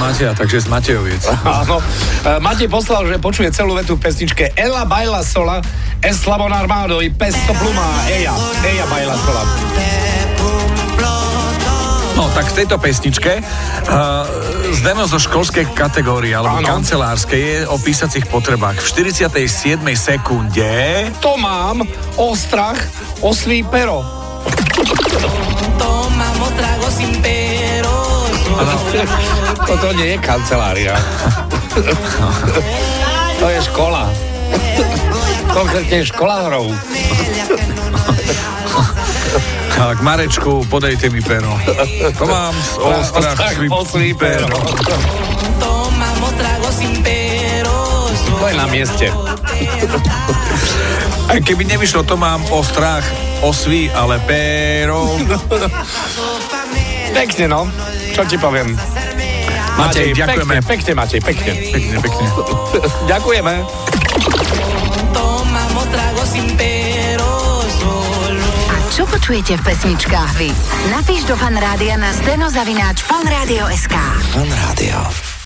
Mateja, takže z Matejoviec. Áno. E, Matej poslal, že počuje celú vetu v pesničke Ela baila sola, es slabon armado i pesto pluma, eja, eja baila sola. No tak v tejto pesničke uh, z demo zo školskej kategórie alebo Áno. kancelárskej je o písacích potrebách. V 47. sekunde To mám, ostrach, oslí pero. Peros. Toto nie je kancelária. to je škola. Konkrétne školárov. tak Marečku, podejte mi pero. To mám z ostrach oslí pero. To je na mieste. Aj keby nevyšlo, to mám o strach, o svý, ale pero. Pekne, no. Čo ti poviem? Matej, ďakujeme. Pekne, pekne, Matej, pekne. Pekne, pekne. Ďakujeme. A čo počujete v pesničkách vy? Napíš do fanrádia na steno zavináč fanradio.sk. Fan Rádio.